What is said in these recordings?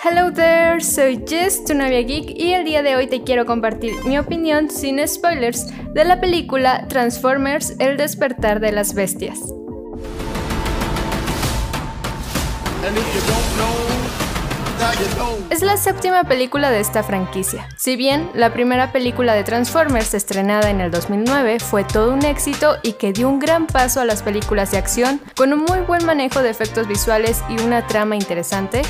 Hello there, soy Jess, tu novia geek, y el día de hoy te quiero compartir mi opinión sin spoilers de la película Transformers El despertar de las bestias. Es la séptima película de esta franquicia. Si bien la primera película de Transformers estrenada en el 2009 fue todo un éxito y que dio un gran paso a las películas de acción con un muy buen manejo de efectos visuales y una trama interesante,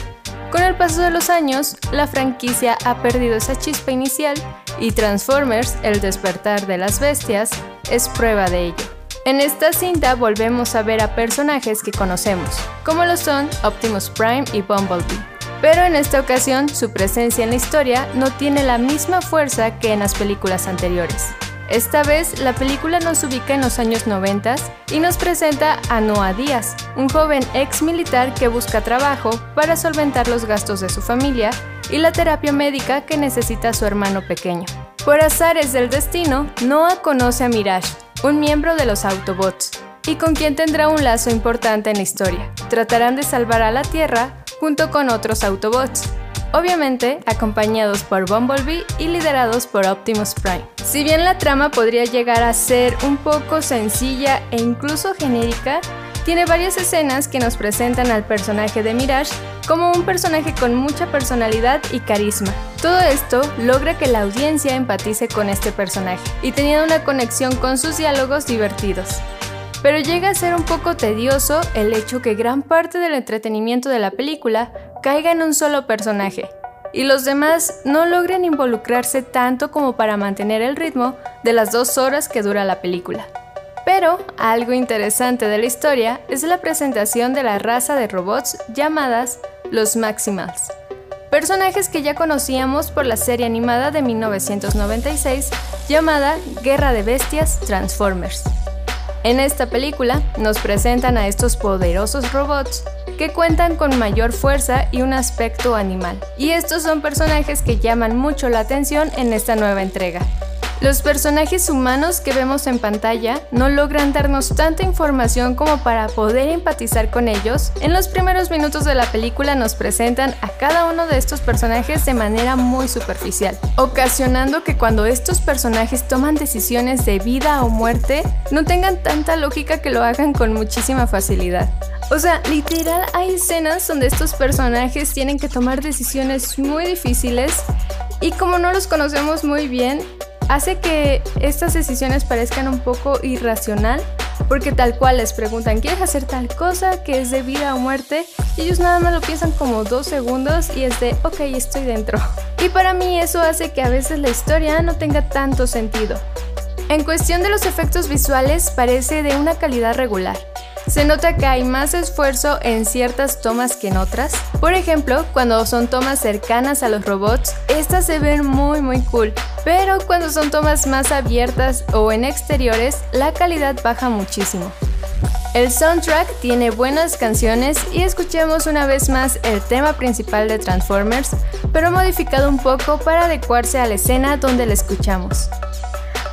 con el paso de los años, la franquicia ha perdido esa chispa inicial y Transformers, el despertar de las bestias, es prueba de ello. En esta cinta volvemos a ver a personajes que conocemos, como lo son Optimus Prime y Bumblebee. Pero en esta ocasión su presencia en la historia no tiene la misma fuerza que en las películas anteriores. Esta vez la película nos ubica en los años 90 y nos presenta a Noah Díaz, un joven ex militar que busca trabajo para solventar los gastos de su familia y la terapia médica que necesita su hermano pequeño. Por azares del destino, Noah conoce a Mirage, un miembro de los Autobots, y con quien tendrá un lazo importante en la historia. Tratarán de salvar a la Tierra junto con otros Autobots, obviamente acompañados por Bumblebee y liderados por Optimus Prime. Si bien la trama podría llegar a ser un poco sencilla e incluso genérica, tiene varias escenas que nos presentan al personaje de Mirage como un personaje con mucha personalidad y carisma. Todo esto logra que la audiencia empatice con este personaje y teniendo una conexión con sus diálogos divertidos. Pero llega a ser un poco tedioso el hecho que gran parte del entretenimiento de la película caiga en un solo personaje, y los demás no logren involucrarse tanto como para mantener el ritmo de las dos horas que dura la película. Pero algo interesante de la historia es la presentación de la raza de robots llamadas los Maximals, personajes que ya conocíamos por la serie animada de 1996 llamada Guerra de Bestias Transformers. En esta película nos presentan a estos poderosos robots que cuentan con mayor fuerza y un aspecto animal. Y estos son personajes que llaman mucho la atención en esta nueva entrega. Los personajes humanos que vemos en pantalla no logran darnos tanta información como para poder empatizar con ellos. En los primeros minutos de la película nos presentan a cada uno de estos personajes de manera muy superficial, ocasionando que cuando estos personajes toman decisiones de vida o muerte, no tengan tanta lógica que lo hagan con muchísima facilidad. O sea, literal hay escenas donde estos personajes tienen que tomar decisiones muy difíciles y como no los conocemos muy bien, hace que estas decisiones parezcan un poco irracional, porque tal cual les preguntan, ¿quieres hacer tal cosa que es de vida o muerte? Y ellos nada más lo piensan como dos segundos y es de, ok, estoy dentro. Y para mí eso hace que a veces la historia no tenga tanto sentido. En cuestión de los efectos visuales parece de una calidad regular. Se nota que hay más esfuerzo en ciertas tomas que en otras. Por ejemplo, cuando son tomas cercanas a los robots, estas se ven muy muy cool, pero cuando son tomas más abiertas o en exteriores, la calidad baja muchísimo. El soundtrack tiene buenas canciones y escuchemos una vez más el tema principal de Transformers, pero modificado un poco para adecuarse a la escena donde la escuchamos.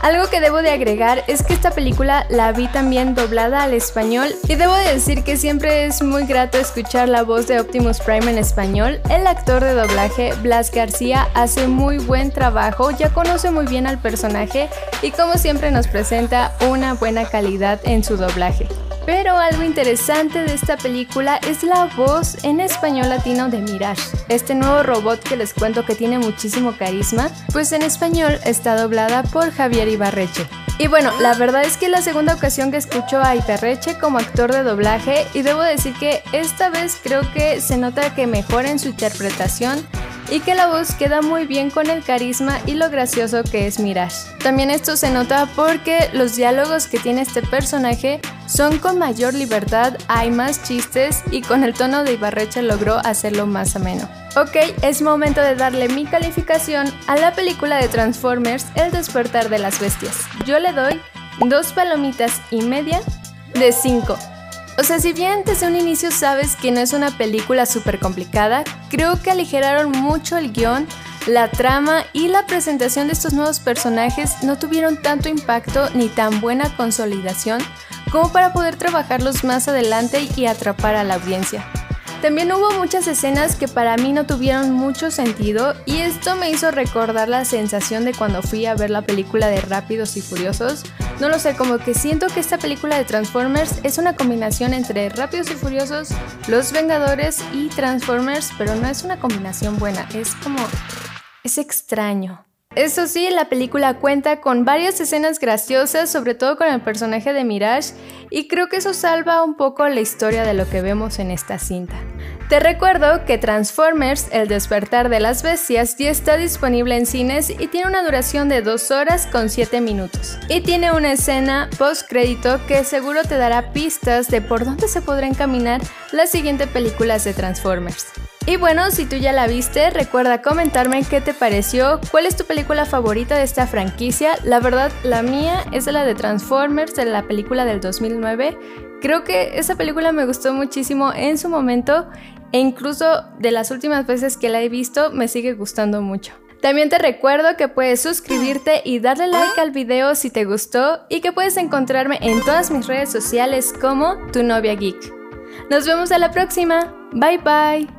Algo que debo de agregar es que esta película la vi también doblada al español y debo de decir que siempre es muy grato escuchar la voz de Optimus Prime en español. El actor de doblaje, Blas García, hace muy buen trabajo, ya conoce muy bien al personaje y como siempre nos presenta una buena calidad en su doblaje. Pero algo interesante de esta película es la voz en español latino de Mirage, este nuevo robot que les cuento que tiene muchísimo carisma, pues en español está doblada por Javier Ibarreche. Y bueno, la verdad es que es la segunda ocasión que escucho a Ibarreche como actor de doblaje y debo decir que esta vez creo que se nota que mejora en su interpretación y que la voz queda muy bien con el carisma y lo gracioso que es Mirage. También esto se nota porque los diálogos que tiene este personaje son con mayor libertad, hay más chistes y con el tono de Ibarrecha logró hacerlo más ameno. Ok, es momento de darle mi calificación a la película de Transformers El despertar de las bestias. Yo le doy dos palomitas y media de 5. O sea, si bien desde un inicio sabes que no es una película súper complicada, creo que aligeraron mucho el guion, la trama y la presentación de estos nuevos personajes no tuvieron tanto impacto ni tan buena consolidación como para poder trabajarlos más adelante y atrapar a la audiencia. También hubo muchas escenas que para mí no tuvieron mucho sentido y esto me hizo recordar la sensación de cuando fui a ver la película de Rápidos y Furiosos. No lo sé, como que siento que esta película de Transformers es una combinación entre Rápidos y Furiosos, Los Vengadores y Transformers, pero no es una combinación buena, es como... es extraño. Eso sí, la película cuenta con varias escenas graciosas, sobre todo con el personaje de Mirage, y creo que eso salva un poco la historia de lo que vemos en esta cinta. Te recuerdo que Transformers, El despertar de las bestias, ya está disponible en cines y tiene una duración de 2 horas con 7 minutos. Y tiene una escena post crédito que seguro te dará pistas de por dónde se podrán caminar las siguientes películas de Transformers. Y bueno, si tú ya la viste, recuerda comentarme qué te pareció, cuál es tu película favorita de esta franquicia. La verdad, la mía es la de Transformers, de la película del 2009. Creo que esa película me gustó muchísimo en su momento e incluso de las últimas veces que la he visto me sigue gustando mucho. También te recuerdo que puedes suscribirte y darle like al video si te gustó y que puedes encontrarme en todas mis redes sociales como tu novia geek. Nos vemos a la próxima. Bye bye.